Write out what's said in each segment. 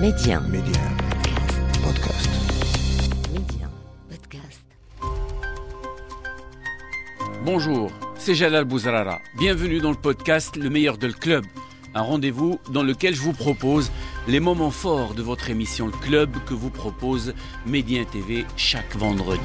Média. Média. Podcast. Média. Podcast. Bonjour, c'est Jalal Bouzrara. Bienvenue dans le podcast Le meilleur de le club. Un rendez-vous dans lequel je vous propose les moments forts de votre émission Le Club que vous propose Média TV chaque vendredi.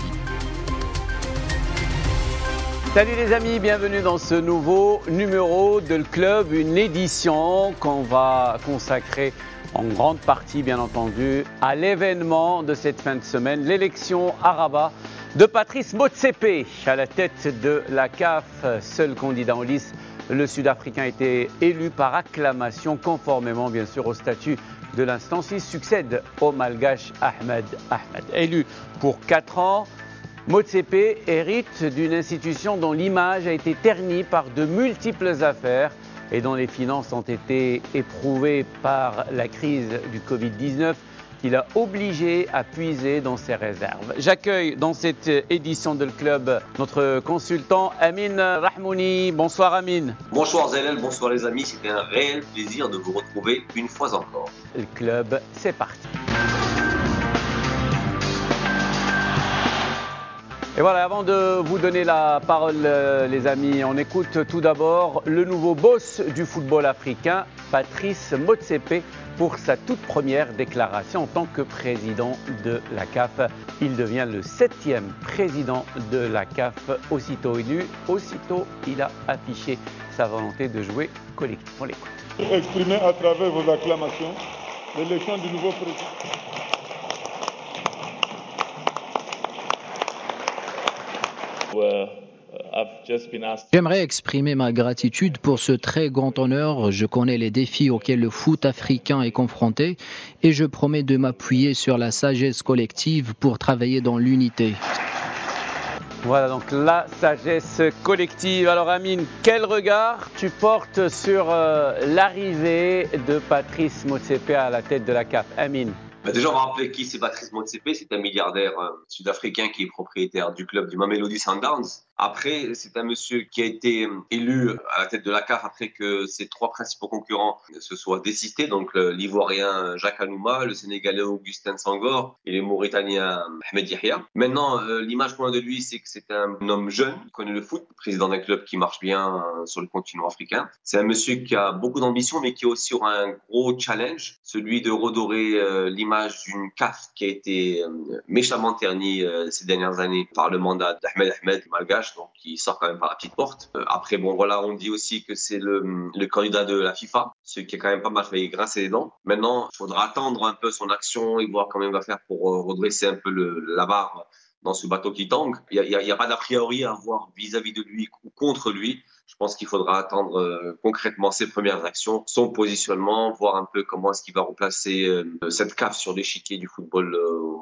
Salut les amis, bienvenue dans ce nouveau numéro de Le Club, une édition qu'on va consacrer en grande partie bien entendu à l'événement de cette fin de semaine, l'élection à Rabat de Patrice Motsepe à la tête de la CAF, seul candidat en lice. Le Sud-Africain a été élu par acclamation, conformément bien sûr au statut de l'instance. Il succède au Malgache Ahmed Ahmed. Élu pour 4 ans, Motsepe hérite d'une institution dont l'image a été ternie par de multiples affaires et dont les finances ont été éprouvées par la crise du Covid-19 qu'il a obligé à puiser dans ses réserves. J'accueille dans cette édition de Le Club notre consultant Amin Rahmouni. Bonsoir Amin. Bonsoir Zélel, bonsoir les amis, c'était un réel plaisir de vous retrouver une fois encore. Le Club, c'est parti. Et voilà, avant de vous donner la parole, euh, les amis, on écoute tout d'abord le nouveau boss du football africain, Patrice Motsepe, pour sa toute première déclaration en tant que président de la CAF. Il devient le septième président de la CAF, aussitôt élu. Aussitôt, il a affiché sa volonté de jouer collectif. On l'écoute. exprimer à travers vos acclamations l'élection du nouveau président. J'aimerais exprimer ma gratitude pour ce très grand honneur. Je connais les défis auxquels le foot africain est confronté et je promets de m'appuyer sur la sagesse collective pour travailler dans l'unité. Voilà donc la sagesse collective. Alors Amine, quel regard tu portes sur euh, l'arrivée de Patrice Motsepe à la tête de la CAF Amine Bah, déjà, on va rappeler qui c'est Patrice Motsepe. C'est un milliardaire euh, sud-africain qui est propriétaire du club du Mamelody Sundowns. Après, c'est un monsieur qui a été euh, élu à la tête de la CAF après que ses trois principaux concurrents se soient désistés, donc l'Ivoirien Jacques Anouma, le Sénégalais Augustin Sangor et le Mauritanien Ahmed Yahya. Maintenant, euh, l'image qu'on a de lui, c'est que c'est un homme jeune, qui connaît le foot, président d'un club qui marche bien euh, sur le continent africain. C'est un monsieur qui a beaucoup d'ambition, mais qui aussi aura un gros challenge, celui de redorer euh, l'image d'une CAF qui a été euh, méchamment ternie euh, ces dernières années par le mandat d'Ahmed Ahmed Malgache, donc qui sort quand même par la petite porte. Euh, après, bon, voilà, on dit aussi que c'est le, candidat de la FIFA, ce qui est quand même pas mal fait grincer les dents. Maintenant, il faudra attendre un peu son action et voir comment il va faire pour euh, redresser un peu la barre dans ce bateau qui tangue. Il n'y a, il il pas d'a priori à avoir vis-à-vis de lui ou contre lui. Je pense qu'il faudra attendre euh, concrètement ses premières actions, son positionnement, voir un peu comment est-ce qu'il va remplacer cette CAF sur l'échiquier du football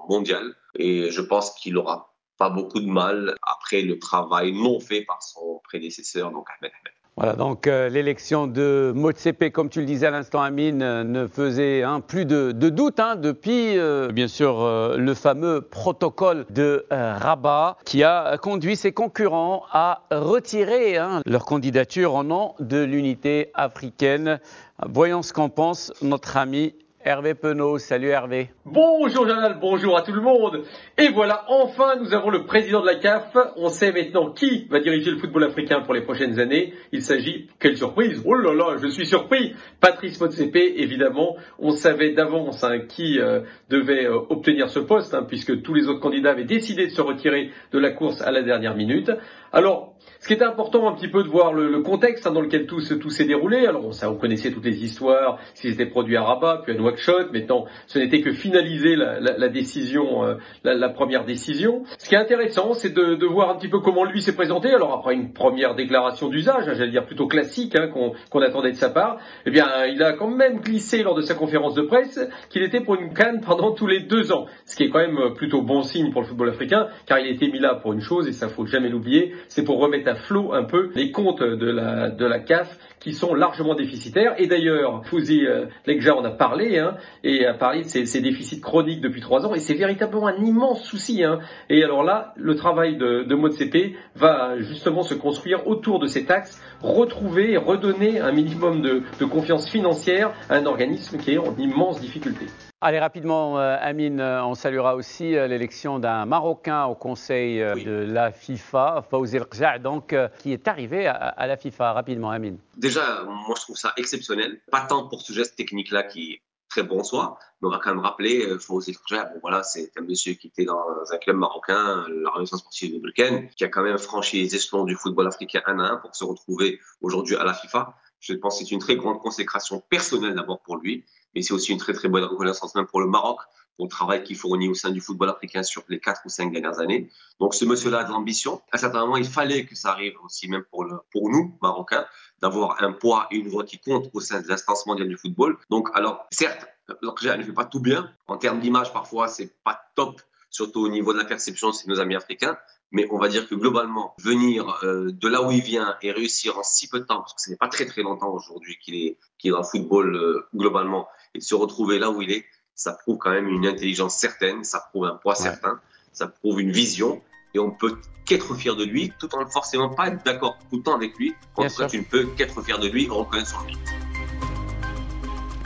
mondial. Et je pense qu'il aura pas beaucoup de mal après le travail non fait par son prédécesseur, donc Ahmed. Voilà, donc euh, l'élection de Motsepe, comme tu le disais à l'instant, Amine, euh, ne faisait hein, plus de, doute hein, depuis, euh, bien sûr, le fameux protocole de Rabat qui a conduit ses concurrents à retirer hein, leur candidature au nom de l'unité africaine. Voyons ce qu'en pense notre ami Hervé Penaud. Salut Hervé. Bonjour Janal, bonjour à tout le monde. Et voilà, enfin nous avons le président de la CAF. On sait maintenant qui va diriger le football africain pour les prochaines années. Il s'agit, quelle surprise, oh là là, je suis surpris. Patrice Motsepe, évidemment, on savait d'avance hein, qui euh, devait euh, obtenir ce poste, hein, puisque tous les autres candidats avaient décidé de se retirer de la course à la dernière minute. Alors, ce qui était important un petit peu de voir le, contexte hein, dans lequel tout, se- tout s'est déroulé. Alors, on, ça, on connaissait toutes les histoires, ce qui s'était produit à Rabat, puis à Nouakchott. Maintenant, ce n'était que finaliser la, décision, euh, la, première décision. Ce qui est intéressant, c'est de, voir un petit peu comment lui s'est présenté. Alors, après une première déclaration d'usage, hein, j'allais dire plutôt classique, hein, qu'on attendait de sa part, eh bien, il a quand même glissé lors de sa conférence de presse qu'il était pour une canne pendant tous les deux ans. Ce qui est quand même plutôt bon signe pour le football africain, car il été mis là pour une chose, et ça faut jamais l'oublier, c'est pour remettre à flot un peu les comptes de la, de la CAF qui sont largement déficitaires. Et d'ailleurs, Fouzi euh, Legja en a parlé, hein, et a parlé de ces, déficits chroniques depuis trois ans, et c'est véritablement un immense souci. Hein. Et alors là, le travail de, de MODCP va justement se construire autour de ces taxes, retrouver et redonner un minimum de, de confiance financière à un organisme qui est en immense difficulté. Allez, rapidement, euh, Amine, euh, on saluera aussi euh, l'élection d'un Marocain au Conseil de la FIFA, Fawzi El donc, qui est arrivé à, la FIFA. Rapidement, Amine. Déjà, moi, je trouve ça exceptionnel. Pas tant pour ce geste technique-là qui est très bon en mais on va quand même rappeler, Fawzi El bon, voilà, c'est un monsieur qui était dans un club marocain, la Renaissance sportive de Bulken, qui a quand même franchi les échelons du football africain un à un pour se retrouver aujourd'hui à la FIFA. Je pense que c'est une très grande consécration personnelle d'abord pour lui, mais c'est aussi une très très bonne reconnaissance même pour le Maroc, pour le travail qu'il fournit au sein du football africain sur les quatre ou cinq dernières années. Donc ce monsieur-là a de l'ambition. À un certain moment, il fallait que ça arrive aussi même pour nous, Marocains, d'avoir un poids et une voix qui comptent au sein de l'instance mondiale du football. Donc alors, certes, l'Orgea ne fait pas tout bien. En termes d'image, parfois, c'est pas top, surtout au niveau de la perception de nos amis africains. Mais on va dire que globalement, venir euh, de là où il vient et réussir en si peu de temps, parce que ce n'est pas très très longtemps aujourd'hui qu'il est, qu'il est dans le football euh, globalement, et de se retrouver là où il est, ça prouve quand même une intelligence certaine, ça prouve un poids certain, ça prouve une vision, et on peut qu'être fier de lui, tout en ne forcément pas être d'accord tout le temps avec lui. En tout cas, tu ne peux qu'être fier de lui et reconnaître son mérite.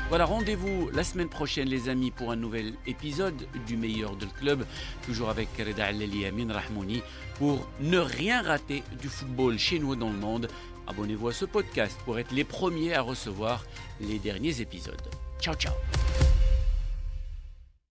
Voilà, rendez-vous la semaine prochaine, les amis, pour un nouvel épisode du meilleur de le club, toujours avec Reda Aleli Amin Rahmouni, pour ne rien rater du football chez nous dans le monde. Abonnez-vous à ce podcast pour être les premiers à recevoir les derniers épisodes. Ciao, ciao